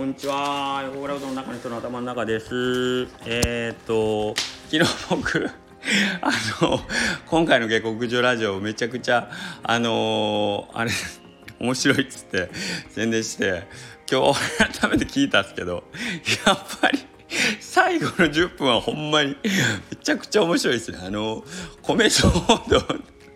こんにちは。横倉うどんの中の人の頭の中です。えー、っと、昨日僕、あの、今回の下克上ラジオめちゃくちゃ、あのあれ、面白いっつって宣伝して、今日改めて聞いたんですけど、やっぱり、最後の10分はほんまにめちゃくちゃ面白いですね。あの、米騒動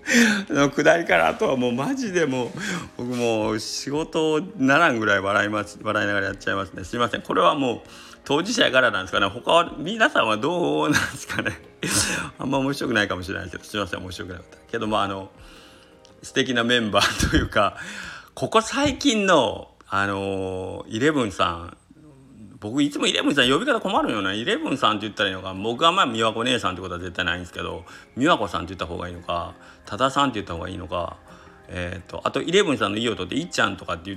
の下りからあとはもうマジでもう僕もう仕事ならんぐらい笑います笑いながらやっちゃいますね。すいません。これはもう当事者やからなんですかね。他は皆さんはどうなんですかね。あんま面白くないかもしれないですけど。すいません。面白くなかった。けどまああの素敵なメンバーというかここ最近のあのイレブンさん僕いつもイレブンさん呼び方困るよなイレブンさんって言ったらいいのか。僕はまあ美和子姉さんってことは絶対ないんですけど美和子さんって言った方がいいのか多田さんって言った方がいいのか。えっ、とあとイレブンさんの意を取っていっちゃんとかって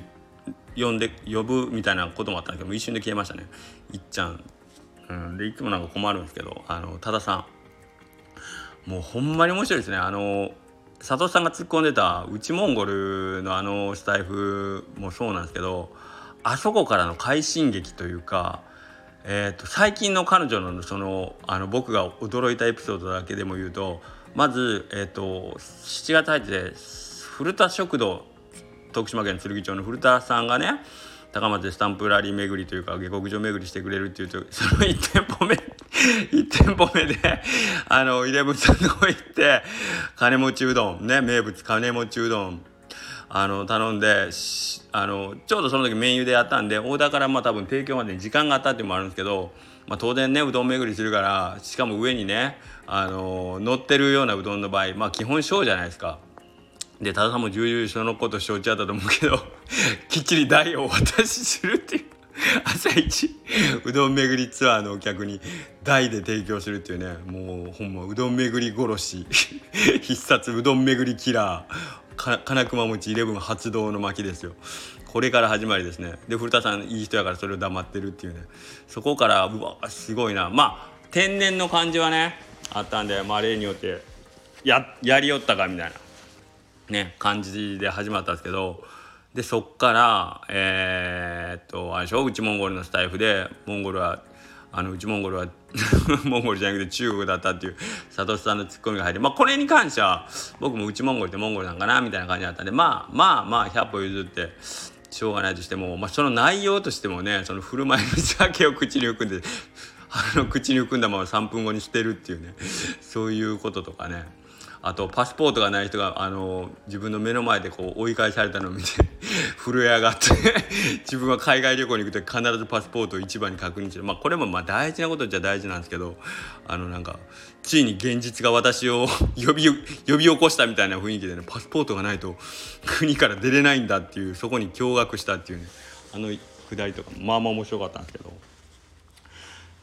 呼んで呼ぶみたいなこともあったんだけど一瞬で消えましたね。いっちゃん、うん、でいつもなんか困るんですけどあの多田さん。もうほんまに面白いですね。あの佐藤さんが突っ込んでた内モンゴルのあのスタイフもそうなんですけどあそこからの快進撃というか、えー、と最近の彼女のそのあの僕が驚いたエピソードだけでも言うとまず、えー、と7月入って古田食堂徳島県剣町の古田さんがね高松でスタンプラリー巡りというか下克上巡りしてくれるっていうとその1店舗目1店舗目であのイレブンさんの方行って金持ちうどんね名物金持ちうどんあの頼んであのちょうどその時メニューでやったんでオーダーからまあ多分提供までに時間があったっていうのもあるんですけど、まあ、当然ねうどん巡りするからしかも上にねあの乗ってるようなうどんの場合まあ基本小じゃないですか。で多田さんも重々そのこと承知だったと思うけど きっちり台をお渡しするっていう。朝一うどん巡りツアーのお客に台で提供するっていうね。もうほんまうどん巡り殺し。必殺うどん巡りキラー。金熊餅イレブン発動の巻ですよ。これから始まりですね。で古田さんいい人やからそれを黙ってるっていうね。そこからうわすごいな。まあ天然の感じはねあったんでまあ例によってややりよったかみたいな。ね感じで始まったんですけど。でそっからえー、っとあれでしょ？内モンゴルのスタイフでモンゴルはあの内モンゴルは モンゴルじゃなくて中国だったっていう佐藤さんのツッコミが入ってまあこれに関しては僕もうちモンゴルってモンゴルなんかなみたいな感じだったんでまあまあまあ100歩譲ってしょうがないとしても、まあ、その内容としてもねその振る舞いの酒を口に含んであの口に含んだまま3分後に捨てるっていうねそういうこととかね。あとパスポートがない人があの自分の目の前でこう追い返されたのを見て 震え上がって 自分は海外旅行に行くと必ずパスポートを一番に確認するまあこれもまあ大事なことじゃ大事なんですけどあのなんかついに現実が私を 呼び呼び起こしたみたいな雰囲気でねパスポートがないと国から出れないんだっていうそこに驚愕したっていうねあのくだりとかまあまあ面白かったんですけど。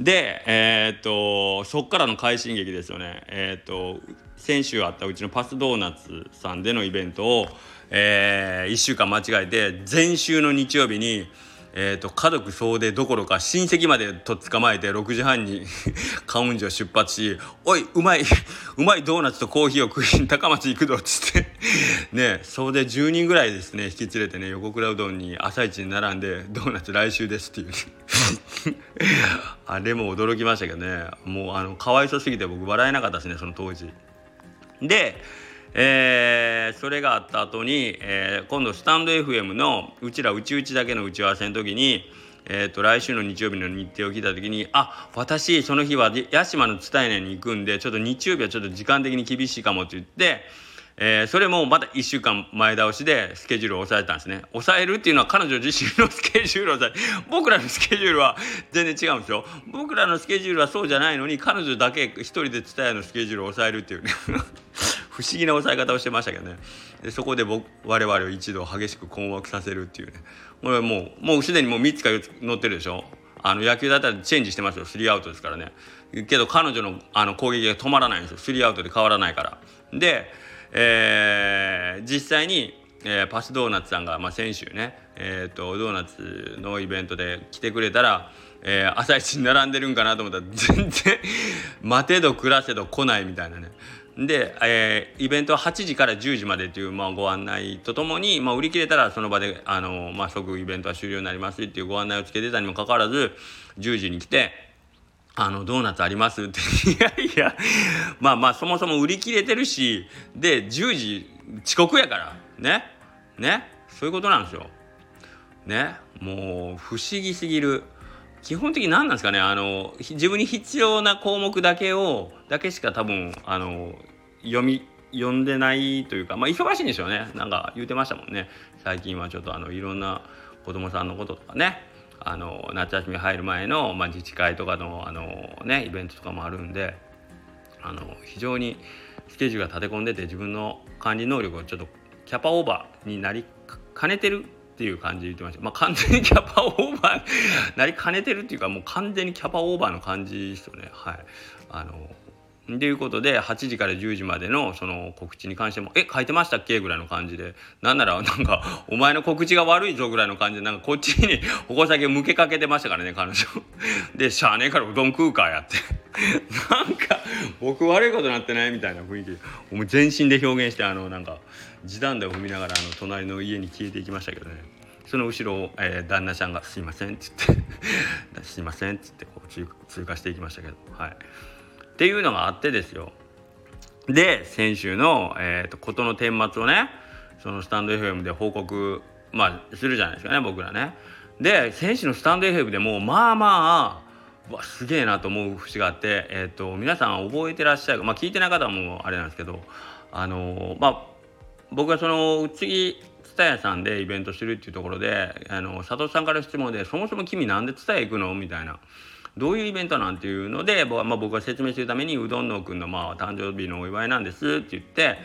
で、えー、っとそっからの快進撃ですよね。えー、っと先週あったうちのパスドーナツさんでのイベントを、えー、1週間間違えて前週の日曜日に、えー、と家族総出どころか親戚までとっ捕まえて6時半に カウンジを出発し「おいうまいうまいドーナツとコーヒーを食いに高松行くぞ」っつって ね総出10人ぐらいですね引き連れてね横倉うどんに朝一に並んで「ドーナツ来週です」っていう、あれも驚きましたけどねもうあのかわいそすぎて僕笑えなかったですねその当時。で、えー、それがあった後に、えー、今度スタンド FM のうちらうちうちだけの打ち合わせの時に、えーと、来週の日曜日の日程を聞いた時に「あ私その日は屋島の伝えねに行くんでちょっと日曜日はちょっと時間的に厳しいかも」って言って。えー、それもまた1週間前倒しでスケジュールを抑えたんですね。抑えるっていうのは彼女自身のスケジュールを抑える僕らのスケジュールは全然違うんですよ。僕らのスケジュールはそうじゃないのに彼女だけ一人で伝えのスケジュールを抑えるっていうね。不思議な抑え方をしてましたけどね。でそこで僕我々を一度激しく困惑させるっていうね。これはもうもうすでにもう3つか4つ乗ってるでしょ。あの野球だったらチェンジしてますよ。スリーアウトですからね。けど彼女のあの攻撃が止まらないんですよ。スリーアウトで変わらないから。でえー、実際に、えー、パスドーナツさんが、まあ、先週ね、えーと、ドーナツのイベントで来てくれたら、えー、朝一に並んでるんかなと思ったら全然待てど暮らせど来ないみたいなね。で、えー、イベントは8時から10時までという、まあ、ご案内とともに、まあ、売り切れたらその場であの、まあ、即イベントは終了になりますっていうご案内をつけてたにもかかわらず10時に来て「あのドーナツあります?」って。いやいやまあまあそもそも売り切れてるしで10時遅刻やから。ね？ね？そういうことなんですよ。ね？もう不思議すぎる。基本的に何なんですかね？あの自分に必要な項目だけをだけしか多分あの読み読んでないというかまあ忙しいんですよね。なんか言うてましたもんね。最近はちょっとあのいろんな子供さんのこととかね。あの夏休み入る前の、まあ、自治会とかのあの、ね、イベントとかもあるんであの非常にスケジュールが立て込んでて自分の管理能力がちょっとキャパオーバーになりかねてるっていう感じで言ってました。まあ、完全に キャパオーバーなりかねてるっていうか、もう完全にキャパオーバーの感じですよね。はい。あの、ということで8時から10時までのその告知に関しても「え書いてましたっけ?」ぐらいの感じでなんならなんか「お前の告知が悪いぞ」ぐらいの感じでなんかこっちに矛先を向けかけてましたからね彼女。で「しゃあねえからうどん食うか」やってなんか僕悪いことなってないみたいな雰囲気もう全身で表現してあのなんか地団駄を踏みながらあの隣の家に消えていきましたけどねその後ろを、えー、旦那さんが「すいません」って言って「すいません」って言ってこう通過していきましたけどはい。っていうのがあってですよ。で先週の、えーと、事の顛末をねそのスタンド FM で報告、まあ、するじゃないですかね僕らね。で選手のスタンド FM でもまあまあわすげえなと思う節があって、えーと、皆さん覚えてらっしゃるまあ聞いてない方もあれなんですけどあのまあ僕はその次蔦屋さんでイベントするっていうところであの佐藤さんから質問で「そもそも君なんで蔦屋行くの?」みたいな。どういうイベントなんていうので、まあ、僕が説明するためにうどんのくんのまあ誕生日のお祝いなんですって言って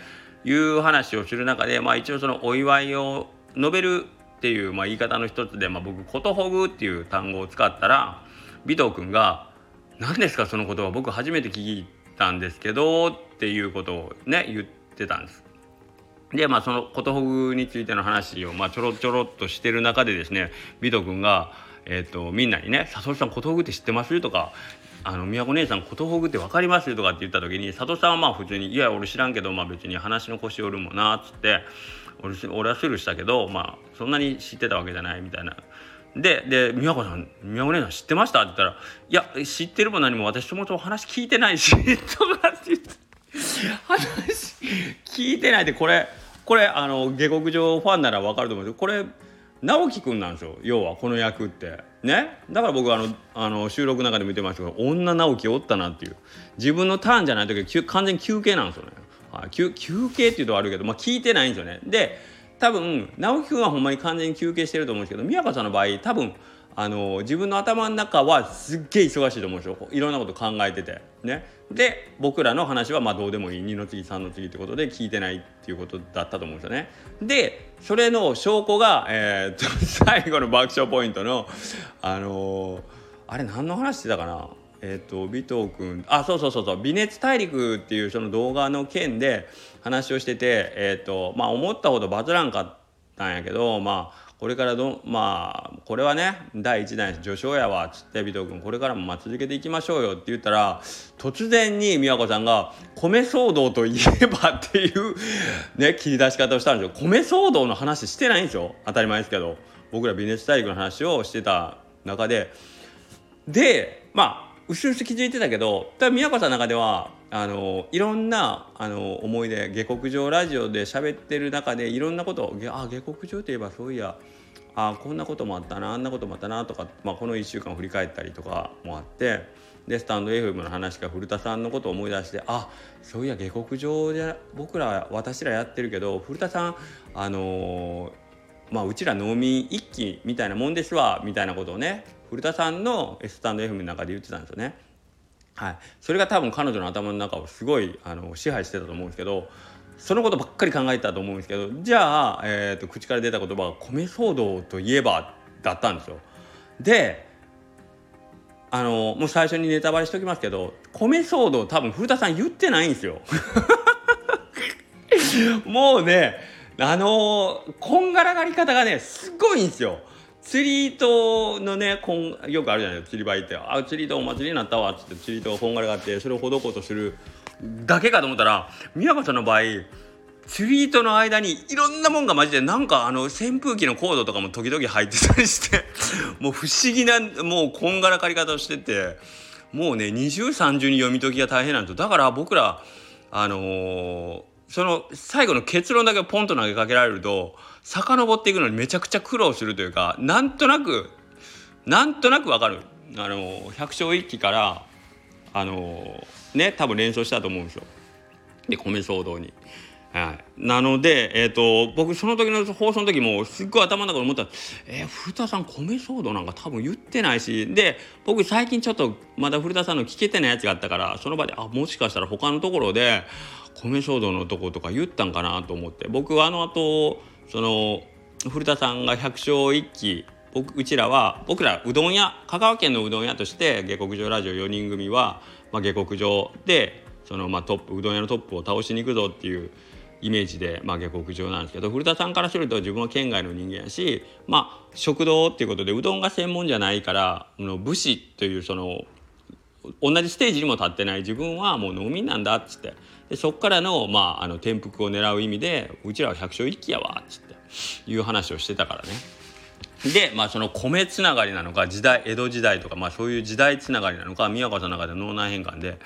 いう話をする中で、まあ、一応そのお祝いを述べるっていうまあ言い方の一つで、まあ、僕「ことほぐ」っていう単語を使ったら尾藤君が「何ですかその言葉僕初めて聞いたんですけど」っていうことをね言ってたんです。でまあそのことほぐについての話をまあちょろちょろっとしてる中でですね尾藤君が、えーと、みんなにね「佐藤さんことほぐって知ってます?」とか「あの宮子姉さんことほぐって分かります?」とかって言った時に佐藤さんはまあ普通に「いや俺知らんけど、まあ、別に話の腰折るもんな」っつって俺俺はスルーしたけどまあそんなに知ってたわけじゃないみたいな。で、で、宮子さん、宮子姉さん知ってました？って言ったら、いや、知ってるも何も私ともと話聞いてないし、とかって言って、話聞いてないで、これ、これあの下克上ファンなら分かると思うんですけどこれ直樹くんなんですよ要はこの役って。ね？だから僕はあのあの収録の中で見てましたけど女直樹おったなっていう。自分のターンじゃない時は完全に休憩なんですよね、はい、休休憩っていうとあるけど、まあ、聞いてないんですよね。で多分直樹くんはほんまに完全に休憩してると思うんですけど宮川さんの場合多分あの自分の頭の中はすっげえ忙しいと思うんですよ。いろんなこと考えてて。ね。で僕らの話はまあどうでもいい2の次3の次ってことで聞いてないっていうことだったと思うんですよね。でそれの証拠が、えー、と 最後の爆笑ポイントのあのー、あれ何の話してたかな？えっ、と尾藤君。あそうそうそうそう。微熱大陸っていうその動画の件で話をしててえっ、とまあ思ったほどバズらんかったんやけどまあこれからどまあこれはね第1弾序章やわっつって尾藤君これからもまあ続けていきましょうよって言ったら突然に美和子さんが「米騒動といえば」っていうね切り出し方をしたんですよ。米騒動の話してないんですよ。当たり前ですけど。僕ら微熱大陸の話をしてた中で。でまあうしうし気づいてたけど多分美和子さんの中ではあのいろんなあの思い出下克上ラジオで喋ってる中でいろんなことあ下克上といえばそういやあこんなこともあったなあんなこともあったなとか、まあ、この1週間振り返ったりとかもあってでスタンド FM の話か古田さんのことを思い出してあそういや下克上で僕ら私らやってるけど古田さんあのまあ、うちら農民一揆みたいなもんですわみたいなことをね古田さんのスタンド FM の中で言ってたんですよね。はい、それが多分彼女の頭の中をすごいあの支配してたと思うんですけどそのことばっかり考えてたと思うんですけどじゃあ、えーと、口から出た言葉が「米騒動といえば」だったんですよ。であのもう最初にネタバレしときますけど米騒動多分古田さん言ってないんですよ。もうねあのこんがらがり方がねすごいんですよ。釣り糸のねこんよくあるじゃない釣り場行って「あ釣り糸お祭りになったわ」っつって釣り糸がこんがらがってそれをほどこうとするだけかと思ったら宮川さんの場合ツリートの間にいろんなもんがマジでなんかあの扇風機のコードとかも時々入ってたりして もう不思議なもうこんがらかり方をしててもうね二重三重に読み解きが大変なんですよ。だから僕らあのー、その最後の結論だけポンと投げかけられると遡っていくのにめちゃくちゃ苦労するというかなんとなくなんとなくわかる。あの百姓一揆からあのね多分連想したと思うんですよ。で米騒動に。はい、なので、えーと、僕その時の放送の時もすっごい頭の中で思ったえー、古田さん米騒動なんか多分言ってないし。で僕最近ちょっとまだ古田さんの聞けてないやつがあったからその場であもしかしたら他のところで米騒動のとことか言ったんかなと思って。僕はあの後その古田さんが百姓一揆僕うちらは僕らうどん屋香川県のうどん屋として下克上ラジオ4人組は、まあ、下克上でそのまあトップうどん屋のトップを倒しに行くぞっていうイメージで、まあ、下克上なんですけど古田さんからすると自分は県外の人間やし、まあ、食堂っていうことでうどんが専門じゃないからの武士というその同じステージにも立ってない自分はもう農民なんだっつってでそっからの,、まあ、あの転覆を狙う意味でうちらは百姓一揆やわっつっていう話をしてたからね。で、まあ、その米つながりなのか時代江戸時代とか、まあ、そういう時代つながりなのか宮川さんの中で脳内変換で、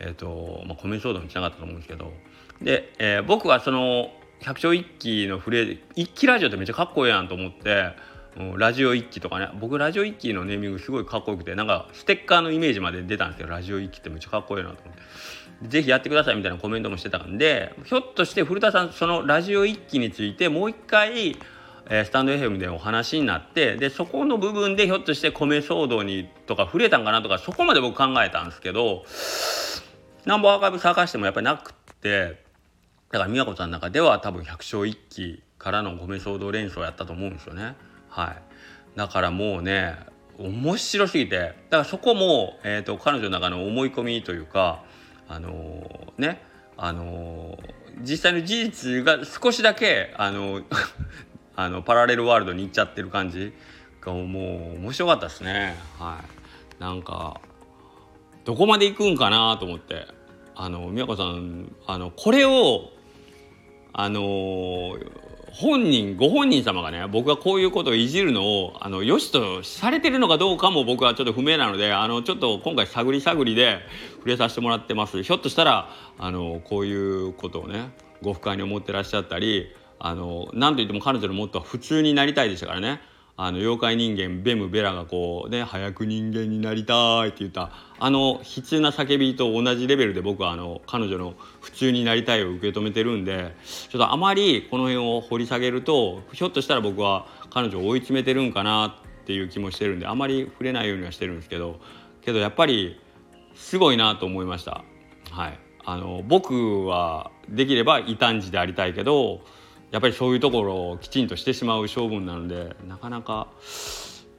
えーとまあ、米騒動につながったと思うんですけどで、えー、僕はその百姓一揆のフレーズ一揆ラジオってめっちゃかっこいいやんと思って。ラジオ一揆とかね。僕ラジオ一揆のネーミングすごいかっこよくてなんかステッカーのイメージまで出たんですけどラジオ一揆ってめっちゃかっこいいなと思って。ぜひやってくださいみたいなコメントもしてたんでひょっとして古田さんそのラジオ一揆についてもう一回えスタンド FM でお話になってでそこの部分でひょっとして米騒動にとか触れたんかなとかそこまで僕考えたんですけどなんぼアーカイブ探してもやっぱりなくってだから宮子さんの中では多分百姓一揆からの米騒動連想やったと思うんですよね。はい、だからもうね面白すぎてだからそこも、えーと、彼女の中の思い込みというかあのー、ねあのー、実際の事実が少しだけあの あのパラレルワールドに行っちゃってる感じがもう面白かったですね。はい。なんかどこまで行くんかなと思ってあの宮子さんあのこれをあの本人ご本人様がね僕がこういうことをいじるのをあの良しとされてるのかどうかも僕はちょっと不明なのであのちょっと今回探り探りで触れさせてもらってます。ひょっとしたらあのこういうことをねご不快に思ってらっしゃったりあの何と言っても彼女のもっとは普通になりたいでしたからね。あの妖怪人間ベムベラがこうね早く人間になりたいって言ったあの悲痛な叫びと同じレベルで僕はあの彼女の普通になりたいを受け止めてるんでちょっとあまりこの辺を掘り下げるとひょっとしたら僕は彼女を追い詰めてるんかなっていう気もしてるんであまり触れないようにはしてるんですけどけどやっぱりすごいなと思いました。はい、あの僕はできれば異端児でありたいけどやっぱりそういうところをきちんとしてしまう性分なのでなかなか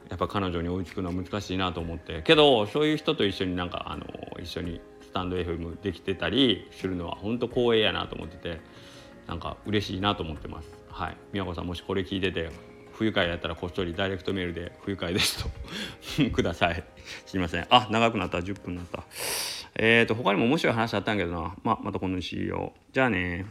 やっぱ彼女に追いつくのは難しいなと思ってけどそういう人と一緒になんかあの一緒にスタンド FM できてたりするのは本当光栄やなと思っててなんか嬉しいなと思ってます。はい、宮子さんもしこれ聞いてて不愉快やったらこっそりダイレクトメールで不愉快ですと ください。すいません。あ、長くなった。10分になった。えっ、ー、と、他にも面白い話あったんやけどな。ま、また今度にしよう。じゃあね